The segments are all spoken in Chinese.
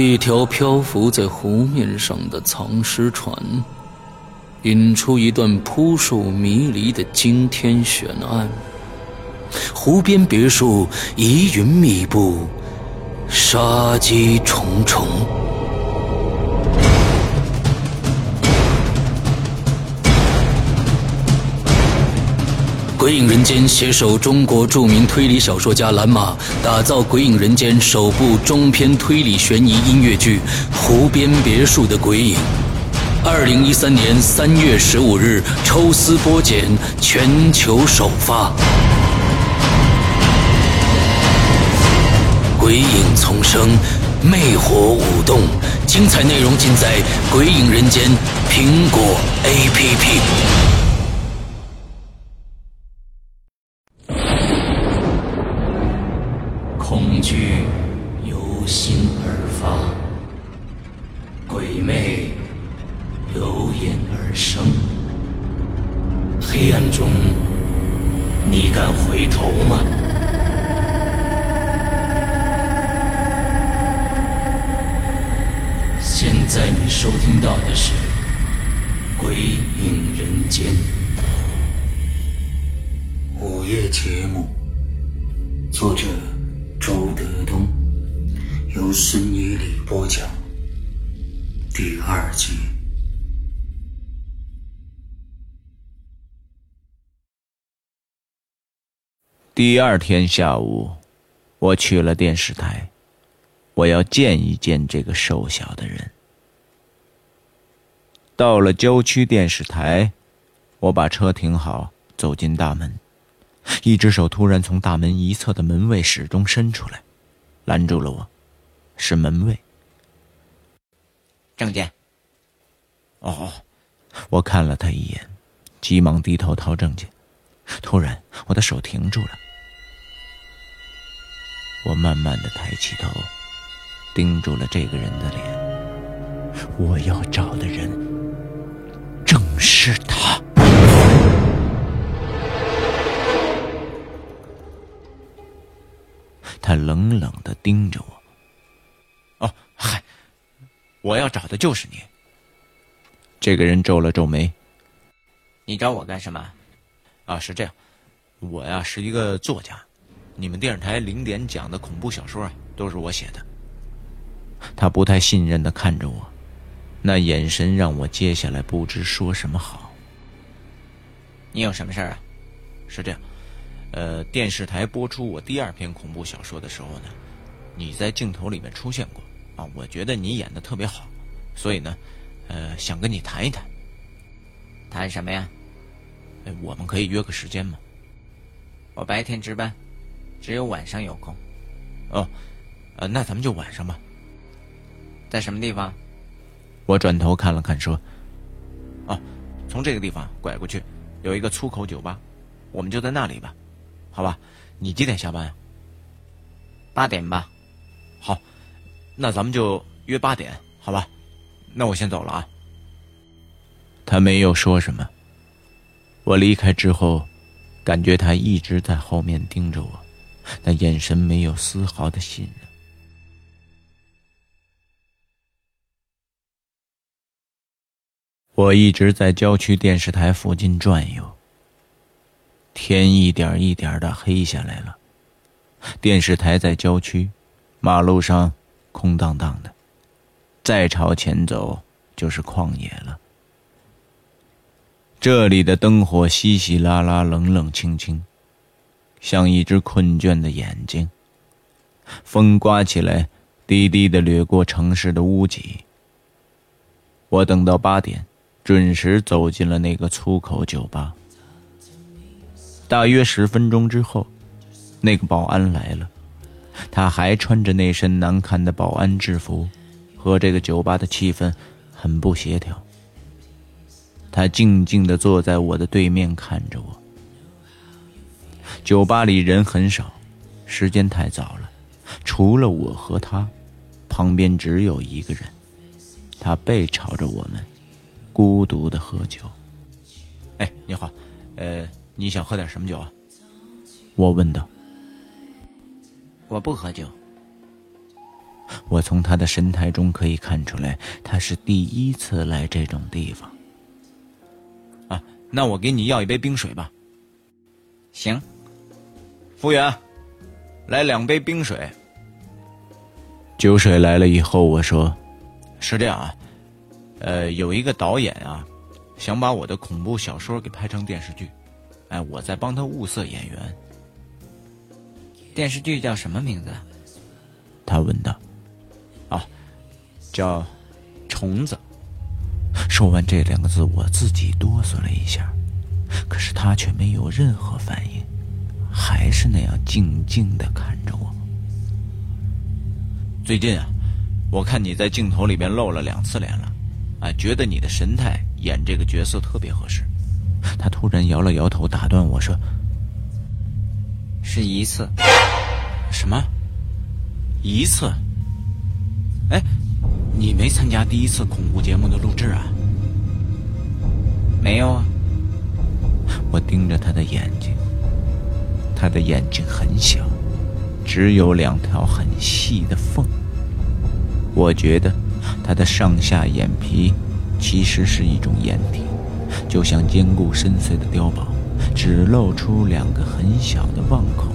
一条漂浮在湖面上的藏尸船，引出一段扑朔迷离的惊天悬案。湖边别墅疑云密布，杀机重重。鬼影人间携手中国著名推理小说家蓝马，打造鬼影人间首部中篇推理悬疑音乐剧《湖边别墅的鬼影》。二零一三年三月十五日抽丝剥茧，全球首发。鬼影丛生，魅火舞动，精彩内容尽在鬼影人间苹果 APP。第二天下午，我去了电视台，我要见一见这个瘦小的人。到了郊区电视台，我把车停好，走进大门。一只手突然从大门一侧的门卫室中伸出来，拦住了我。是门卫。证件。哦，我看了他一眼，急忙低头掏证件。突然，我的手停住了。我慢慢的抬起头，盯住了这个人的脸。我要找的人，正是他。他冷冷的盯着我。哦，嗨，我要找的就是你。这个人皱了皱眉。你找我干什么？啊，是这样，我呀是一个作家，你们电视台零点讲的恐怖小说啊，都是我写的。他不太信任的看着我，那眼神让我接下来不知说什么好。你有什么事儿啊？是这样。呃，电视台播出我第二篇恐怖小说的时候呢，你在镜头里面出现过啊，我觉得你演的特别好，所以呢，呃，想跟你谈一谈。谈什么呀？哎，我们可以约个时间吗？我白天值班，只有晚上有空。哦，呃，那咱们就晚上吧。在什么地方？我转头看了看，说：“哦，从这个地方拐过去，有一个粗口酒吧，我们就在那里吧。”好吧，你几点下班？八点吧。好，那咱们就约八点，好吧？那我先走了啊。他没有说什么。我离开之后，感觉他一直在后面盯着我，但眼神没有丝毫的信任。我一直在郊区电视台附近转悠。天一点一点的黑下来了。电视台在郊区，马路上空荡荡的，再朝前走就是旷野了。这里的灯火稀稀拉拉，冷冷清清，像一只困倦的眼睛。风刮起来，低低的掠过城市的屋脊。我等到八点，准时走进了那个粗口酒吧。大约十分钟之后，那个保安来了，他还穿着那身难看的保安制服，和这个酒吧的气氛很不协调。他静静地坐在我的对面看着我。酒吧里人很少，时间太早了，除了我和他，旁边只有一个人，他背朝着我们，孤独的喝酒。哎，你好，呃。你想喝点什么酒啊？我问道。我不喝酒。我从他的神态中可以看出来，他是第一次来这种地方。啊，那我给你要一杯冰水吧。行，服务员，来两杯冰水。酒水来了以后，我说：“是这样啊，呃，有一个导演啊，想把我的恐怖小说给拍成电视剧，哎，我在帮他物色演员。电视剧叫什么名字？”他问道。啊叫虫子。说完这两个字，我自己哆嗦了一下，可是他却没有任何反应，还是那样静静的看着我。最近啊，我看你在镜头里边露了两次脸了，啊，觉得你的神态演这个角色特别合适。他突然摇了摇头，打断我说：“是一次。什么？一次？哎。”你没参加第一次恐怖节目的录制啊？没有啊。我盯着他的眼睛，他的眼睛很小，只有两条很细的缝。我觉得他的上下眼皮其实是一种掩体，就像坚固深邃的碉堡，只露出两个很小的望孔。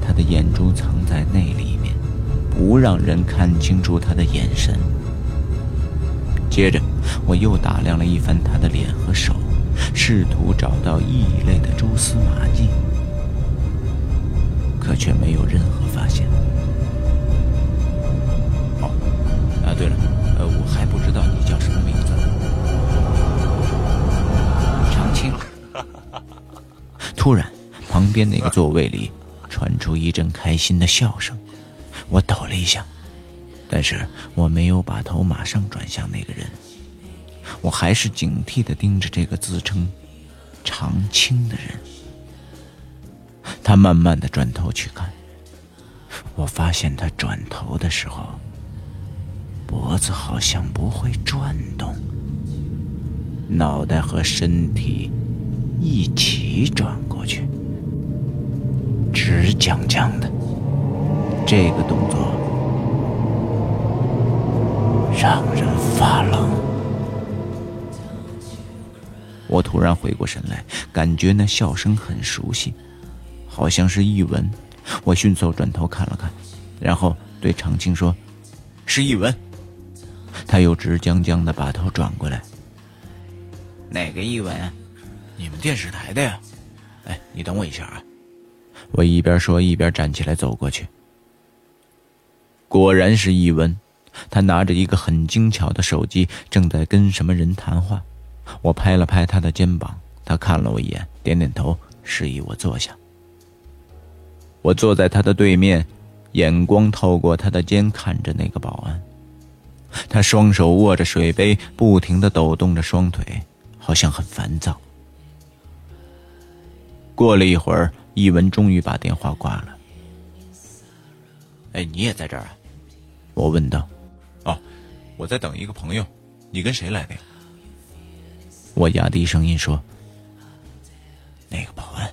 他的眼珠藏在那里面。不让人看清楚他的眼神。接着，我又打量了一番他的脸和手，试图找到异类的蛛丝马迹，却没有任何发现。哦，啊，对了，呃，我还不知道你叫什么名字。长青。突然，旁边那个座位里传出一阵开心的笑声。我抖了一下，但是我没有把头马上转向那个人，我还是警惕的盯着这个自称长青的人。他慢慢的转头去看，我发现他转头的时候，脖子好像不会转动，脑袋和身体一起转过去，直僵僵的。这个动作让人发冷。我突然回过神来，感觉那笑声很熟悉，好像是译文。我迅速转头看了看，然后对长青说：“是译文。”他又直僵僵的把头转过来：“哪个译文？你们电视台的呀？哎，你等我一下啊！”我一边说一边站起来走过去。果然是译文，他拿着一个很精巧的手机，正在跟什么人谈话。我拍了拍他的肩膀，他看了我一眼，点点头，示意我坐下。我坐在他的对面，眼光透过他的肩看着那个保安。他双手握着水杯，不停的抖动着双腿，好像很烦躁。过了一会儿，一文终于把电话挂了。哎，你也在这儿啊？我问道：“哦，我在等一个朋友，你跟谁来的呀？”我压低声音说：“那个保安。”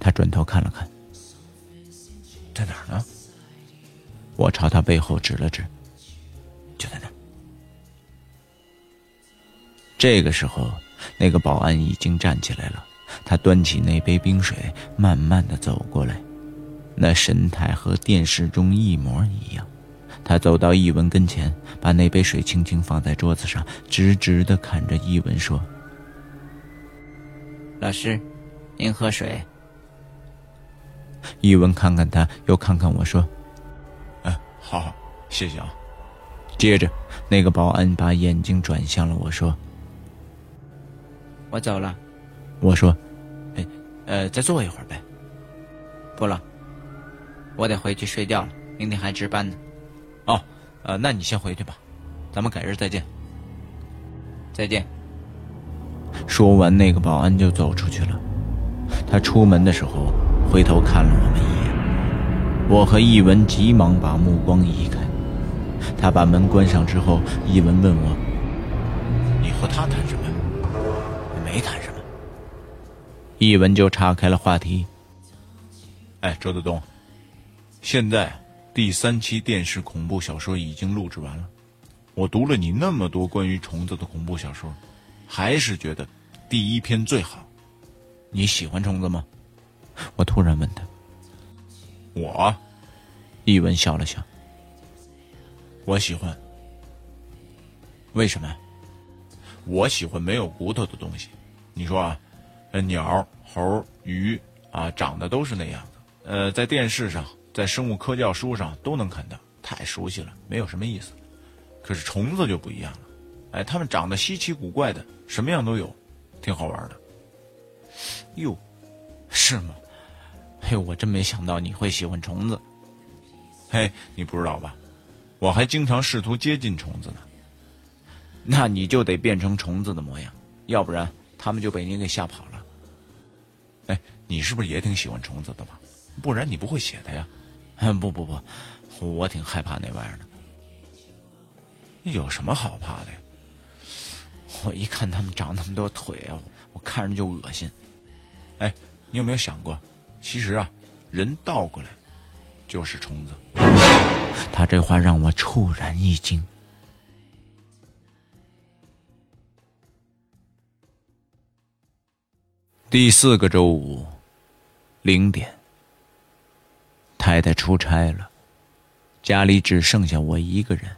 他转头看了看，在哪儿呢？我朝他背后指了指，就在那。这个时候，那个保安已经站起来了，他端起那杯冰水，慢慢的走过来，那神态和电视中一模一样。他走到易文跟前，把那杯水轻轻放在桌子上，直直的看着易文说：“老师，您喝水。”易文看看他，又看看我说：“嗯，好，谢谢啊。”接着，那个保安把眼睛转向了我说：“我走了。”我说：“哎，呃，再坐一会儿呗。”不了，我得回去睡觉了，明天还值班呢。哦，呃，那你先回去吧，咱们改日再见。再见。说完，那个保安就走出去了。他出门的时候，回头看了我们一眼。我和易文急忙把目光移开。他把门关上之后，易文问我：“你和他谈什么？”没谈什么。易文就岔开了话题。哎，周德东，现在。第三期电视恐怖小说已经录制完了。我读了你那么多关于虫子的恐怖小说，还是觉得第一篇最好。你喜欢虫子吗？我突然问他。我，一文笑了笑。我喜欢。为什么？我喜欢没有骨头的东西。你说啊，鸟、猴、鱼啊，长得都是那样的。呃，在电视上，在生物科教书上都能看到，太熟悉了，没有什么意思。可是虫子就不一样了，哎，它们长得稀奇古怪的，什么样都有，挺好玩的。哟，是吗？嘿，我真没想到你会喜欢虫子。嘿，你不知道吧？我还经常试图接近虫子呢。那你就得变成虫子的模样，要不然他们就被你给吓跑了。哎，你是不是也挺喜欢虫子的嘛？不然你不会写的呀。不不不，我挺害怕那玩意儿的。有什么好怕的呀？我一看他们长那么多腿啊，我看着就恶心。哎，你有没有想过，其实啊，人倒过来就是虫子。他这话让我触然一惊。第四个周五，零点，太太出差了，家里只剩下我一个人。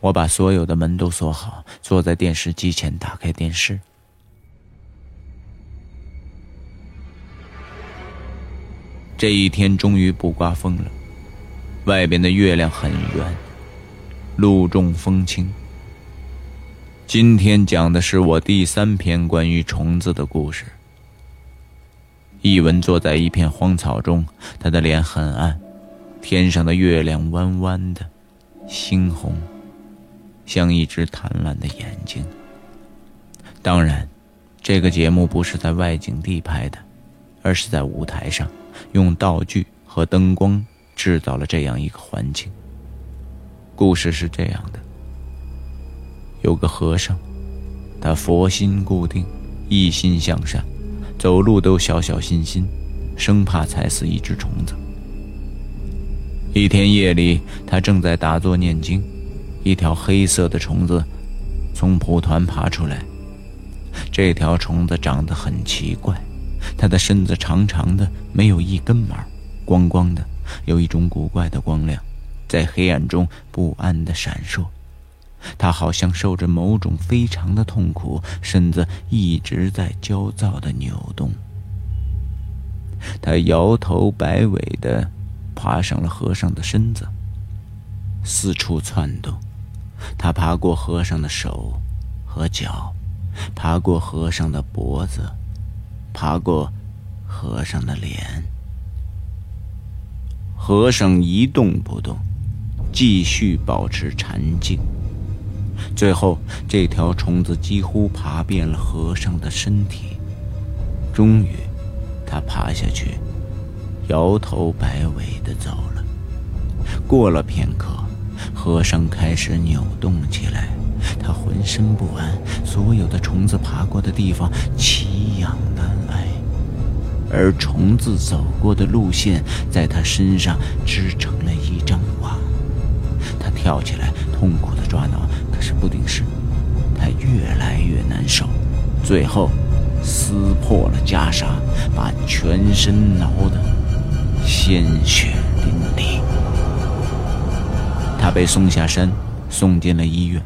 我把所有的门都锁好，坐在电视机前，打开电视。这一天终于不刮风了，外边的月亮很圆，露重风轻。今天讲的是我第三篇关于虫子的故事。一文坐在一片荒草中，他的脸很暗，天上的月亮弯弯的，猩红，像一只贪婪的眼睛。当然，这个节目不是在外景地拍的，而是在舞台上，用道具和灯光制造了这样一个环境。故事是这样的：有个和尚，他佛心固定，一心向善。走路都小小心心，生怕踩死一只虫子。一天夜里，他正在打坐念经，一条黑色的虫子从蒲团爬出来。这条虫子长得很奇怪，它的身子长长的，没有一根毛，光光的，有一种古怪的光亮，在黑暗中不安的闪烁。他好像受着某种非常的痛苦，身子一直在焦躁的扭动。他摇头摆尾的爬上了和尚的身子，四处窜动。他爬过和尚的手和脚，爬过和尚的脖子，爬过和尚的脸。和尚一动不动，继续保持禅静。最后，这条虫子几乎爬遍了和尚的身体。终于，他爬下去，摇头摆尾的走了。过了片刻，和尚开始扭动起来，他浑身不安，所有的虫子爬过的地方奇痒难，而虫子走过的路线在他身上织成了一张网。他跳起来，痛苦的抓挠。可是不定时，他越来越难受，最后撕破了袈裟，把全身挠得鲜血淋漓。他被送下山，送进了医院，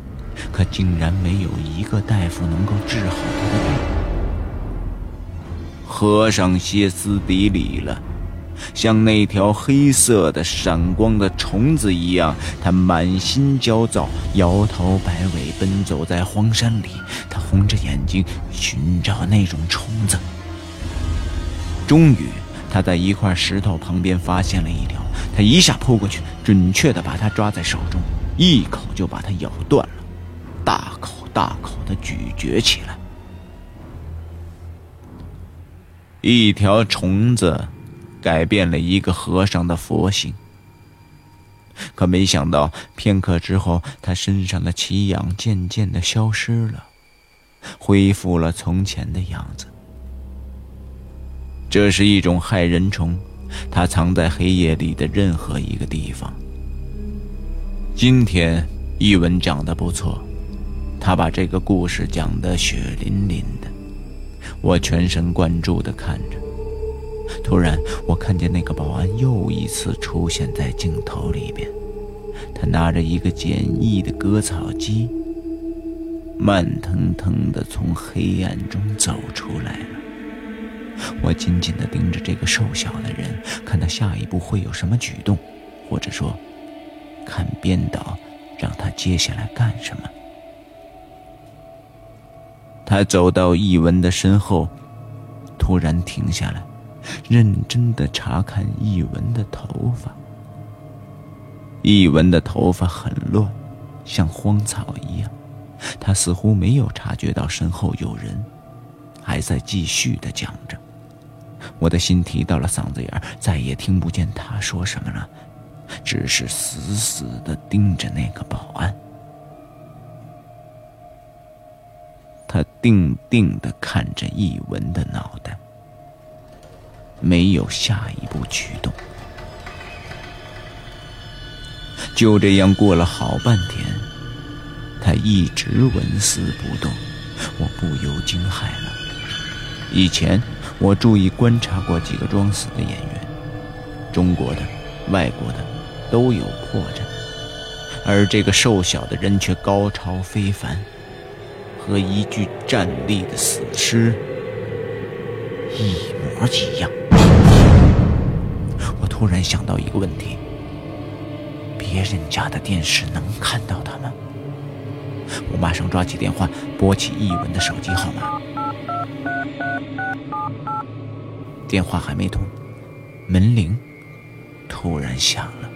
可竟然没有一个大夫能够治好他的病。和尚歇斯底里了。像那条黑色的闪光的虫子一样，他满心焦躁，摇头摆尾，奔走在荒山里。他红着眼睛寻找那种虫子。终于，他在一块石头旁边发现了一条，他一下扑过去，准确地把它抓在手中，一口就把它咬断了，大口大口地咀嚼起来。一条虫子。改变了一个和尚的佛性，可没想到片刻之后，他身上的奇痒渐渐的消失了，恢复了从前的样子。这是一种害人虫，它藏在黑夜里的任何一个地方，今天译文讲的不错，他把这个故事讲得血淋淋。我全神贯注地看着，突然我看见那个保安又一次出现在镜头里边，他拿着一个简易的割草机，慢腾腾地从黑暗中走出来了。我紧紧地盯着这个瘦小的人，看他下一步会有什么举动，或者说，看编导让他接下来干什么。他走到易文的身后，突然停下来，认真的查看易文的头发。易文的头发很乱，像荒草一样。他似乎没有察觉到身后有人，还在继续的讲着。我的心提到了嗓子眼再也听不见他说什么了，只是死死的盯着那个保安。他定定的看着易文的脑袋，没有下一步举动。就这样过了好半天，他一直纹丝不动，我不由惊骇了。以前我注意观察过几个装死的演员，中国的、外国的都有破绽，而这个瘦小的人却高超非凡。和一具站立的死尸一模一样。我突然想到一个问题：别人家的电视能看到他吗？我马上抓起电话，拨起易文的手机号码。电话还没通，门铃突然响了。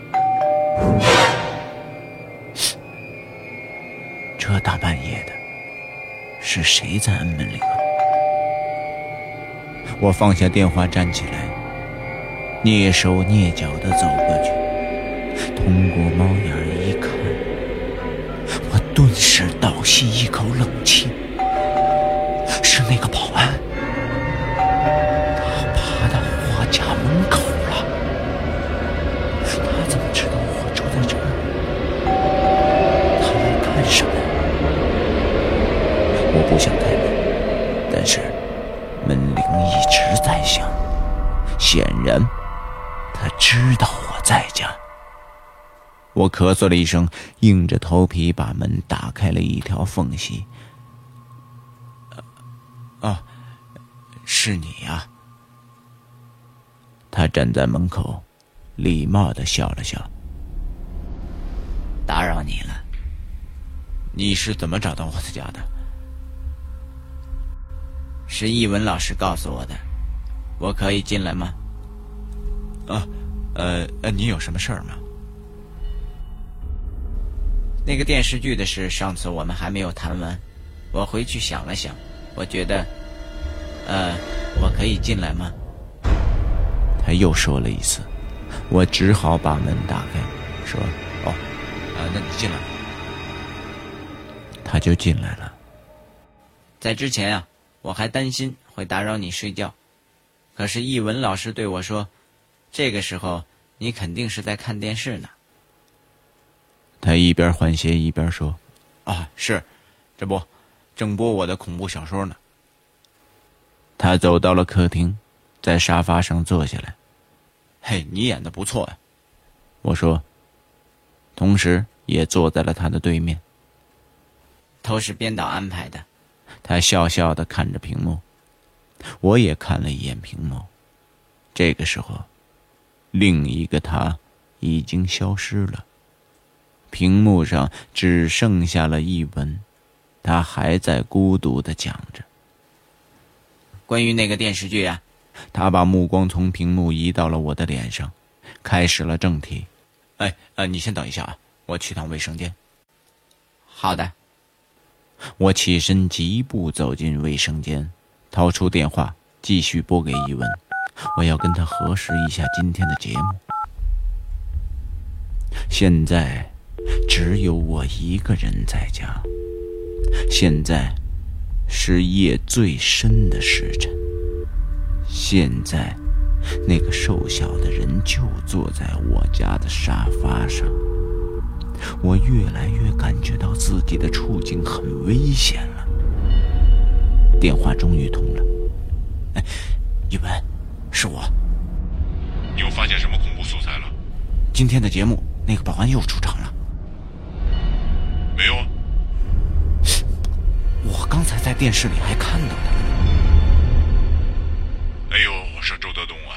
这大半夜的。是谁在按门铃啊？我放下电话，站起来，蹑手蹑脚地走过去。通过猫眼一看，我顿时倒吸一口冷气。是那个人他知道我在家。我咳嗽了一声，硬着头皮把门打开了一条缝隙。啊，是你呀！他站在门口，礼貌的笑了笑。打扰你了。你是怎么找到我的家的？是易文老师告诉我的，我可以进来吗？啊，呃，呃，你有什么事儿吗？那个电视剧的事，上次我们还没有谈完，我回去想了想，我觉得，呃，我可以进来吗？他又说了一次，我只好把门打开，说：“哦，啊，那你进来。”他就进来了。在之前啊。我还担心会打扰你睡觉，可是译文老师对我说：“这个时候你肯定是在看电视呢。”他一边换鞋一边说：“啊，是，这不，正播我的恐怖小说呢。”他走到了客厅，在沙发上坐下来。“嘿，你演的不错呀。”我说，同时也坐在了他的对面。都是编导安排的。他笑笑的看着屏幕，我也看了一眼屏幕。这个时候，另一个他已经消失了。屏幕上只剩下了一文，他还在孤独的讲着。关于那个电视剧啊，他把目光从屏幕移到了我的脸上，开始了正题。哎，呃，你先等一下啊，我去趟卫生间。好的。我起身，疾步走进卫生间，掏出电话，继续拨给一文。我要跟他核实一下今天的节目。现在只有我一个人在家。现在是夜最深的时辰。现在，那个瘦小的人就坐在我家的沙发上。我越来越感觉到自己的处境很危险了。电话终于通了，哎，一文，是我。你又发现什么恐怖素材了？今天的节目，那个保安又出场了。没有啊。我刚才在电视里还看到他。哎呦，我说周德东啊，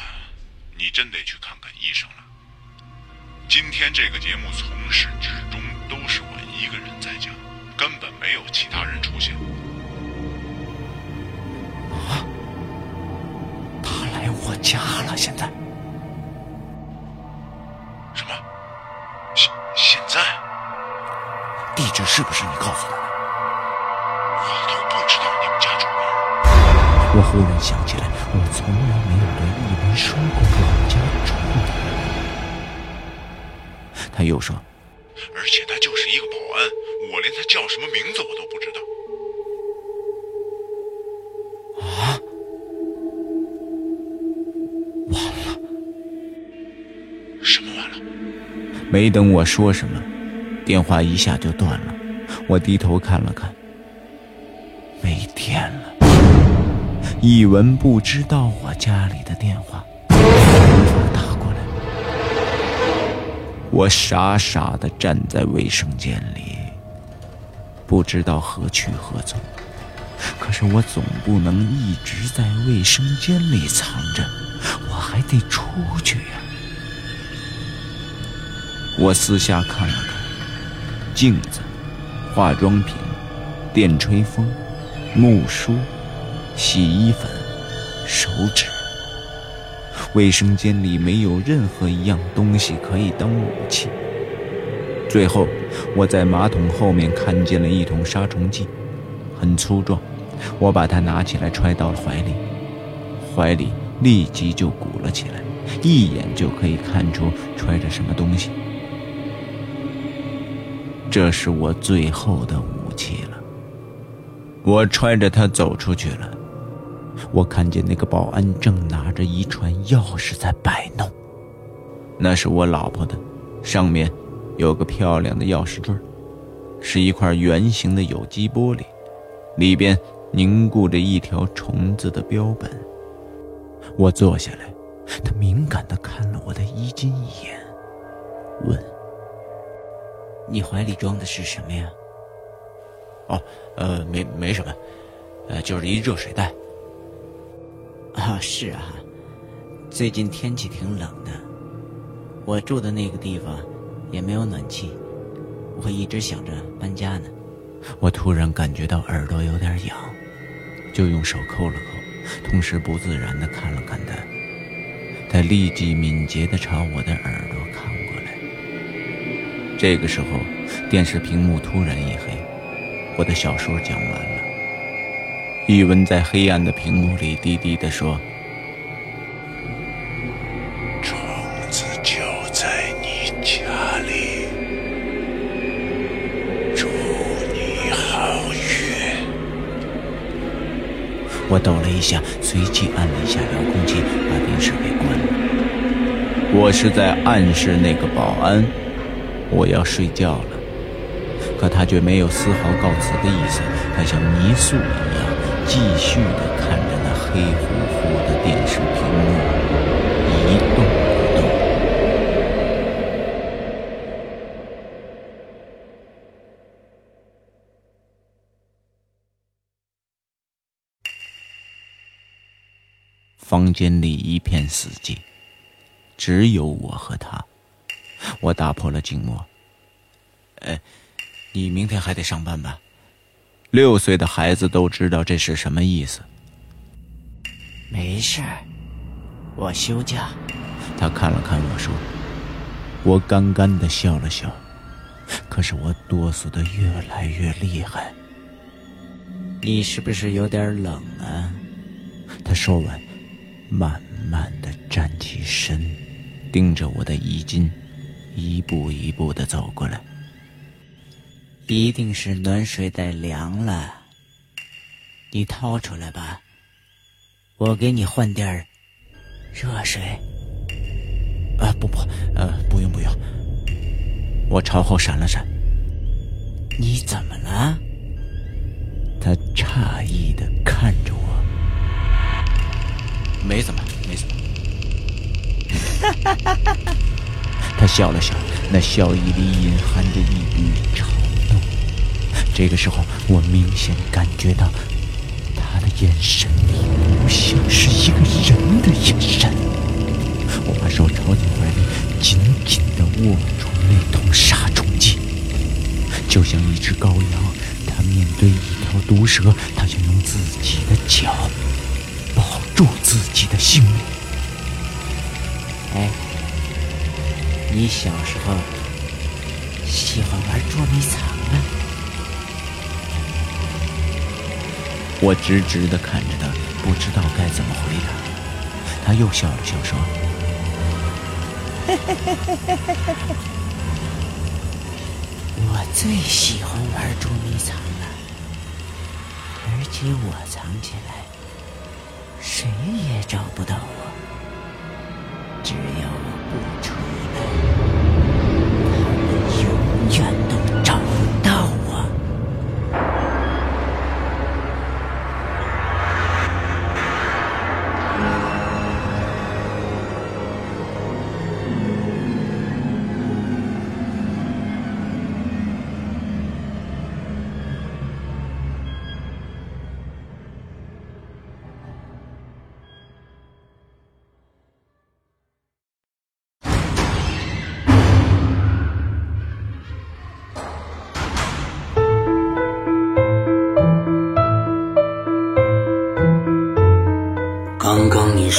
你真得去看看医生了。今天这个节目从始至终忽然想起来，我从来没有对一文说过老家住哪。他又说：“而且他就是一个保安，我连他叫什么名字我都不知道。”啊！完了！什么完了？没等我说什么，电话一下就断了。我低头看了看，一文不知道我家里的电话。我傻傻的站在卫生间里，不知道何去何从。可是我总不能一直在卫生间里藏着，我还得出去呀。我四下看了看，镜子、化妆品、电吹风、木梳、洗衣粉、手纸。卫生间里没有任何一样东西可以当武器。最后，我在马桶后面看见了一桶杀虫剂，很粗壮。我把它拿起来揣到了怀里，怀里立即就鼓了起来，一眼就可以看出揣着什么东西。这是我最后的武器了。我揣着它走出去了。我看见那个保安正拿着一串钥匙在摆弄，那是我老婆的，上面有个漂亮的钥匙坠是一块圆形的有机玻璃，里边凝固着一条虫子的标本。我坐下来，他敏感地看了我的衣襟一眼，问：“你怀里装的是什么呀？”“哦，呃，没没什么，呃，就是一热水袋。”啊，是啊，最近天气挺冷的，我住的那个地方也没有暖气，我一直想着搬家呢。我突然感觉到耳朵有点痒，就用手抠了抠，同时不自然地看了看他。他立即敏捷地朝我的耳朵看过来。这个时候，电视屏幕突然一黑，我的小说讲完了。一文在黑暗的屏幕里低低地说：“虫子就在你家里，祝你好运。”我抖了一下，随即按了一下遥控器，把电视给关了。我是在暗示那个保安，我要睡觉了，可他却没有丝毫告辞的意思，他像泥塑一样。继续的看着那黑乎乎的电视屏幕，一动不动。房间里一片死寂，只有我和他。我打破了静默。哎，你明天还得上班吧？六岁的孩子都知道这是什么意思。没事，我休假。他看了看我说：“我干干的笑了笑，可是我哆嗦的越来越厉害。你是不是有点冷啊？”他说完，慢慢的站起身，盯着我的衣襟，一步一步的走过来。一定是暖水袋凉了，你掏出来吧，我给你换点儿热水。啊，不不，呃，不用不用。我朝后闪了闪。你怎么了？他诧异的看着我。没怎么，没怎么。他笑了笑，那笑意里隐含着一缕嘲弄。这个时候，我明显感觉到他的眼神里不像是一个人的眼神。我把手抄进怀里，紧紧地握住那桶杀虫剂，就像一只羔羊，它面对一条毒蛇，它想用自己的脚保住自己的性命。哎，你小时候喜欢玩捉迷藏我直直地看着他，不知道该怎么回答。他又笑了笑说：“ 我最喜欢玩捉迷藏了，而且我藏起来，谁也找不到我。只要我不出来，他们永远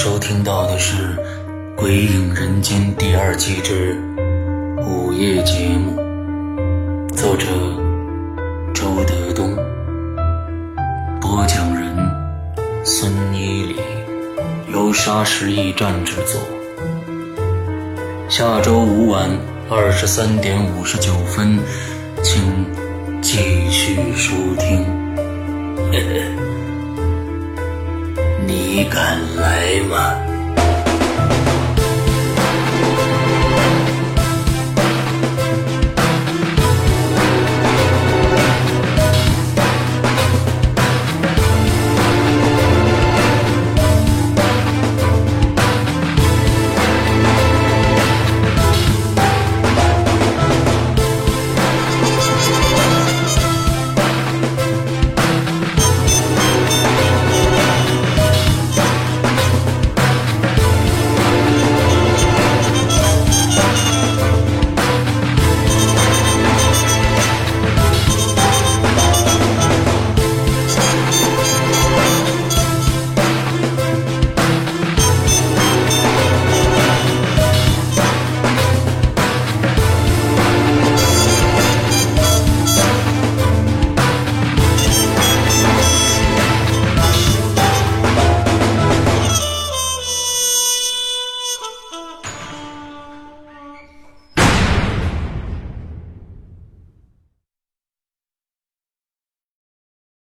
收听到的是《鬼影人间》第二季之午夜节目，作者周德东，播讲人孙一礼，由沙石驿站制作。下周五晚二十三点五十九分，请继续收听。嘿嘿敢来吗？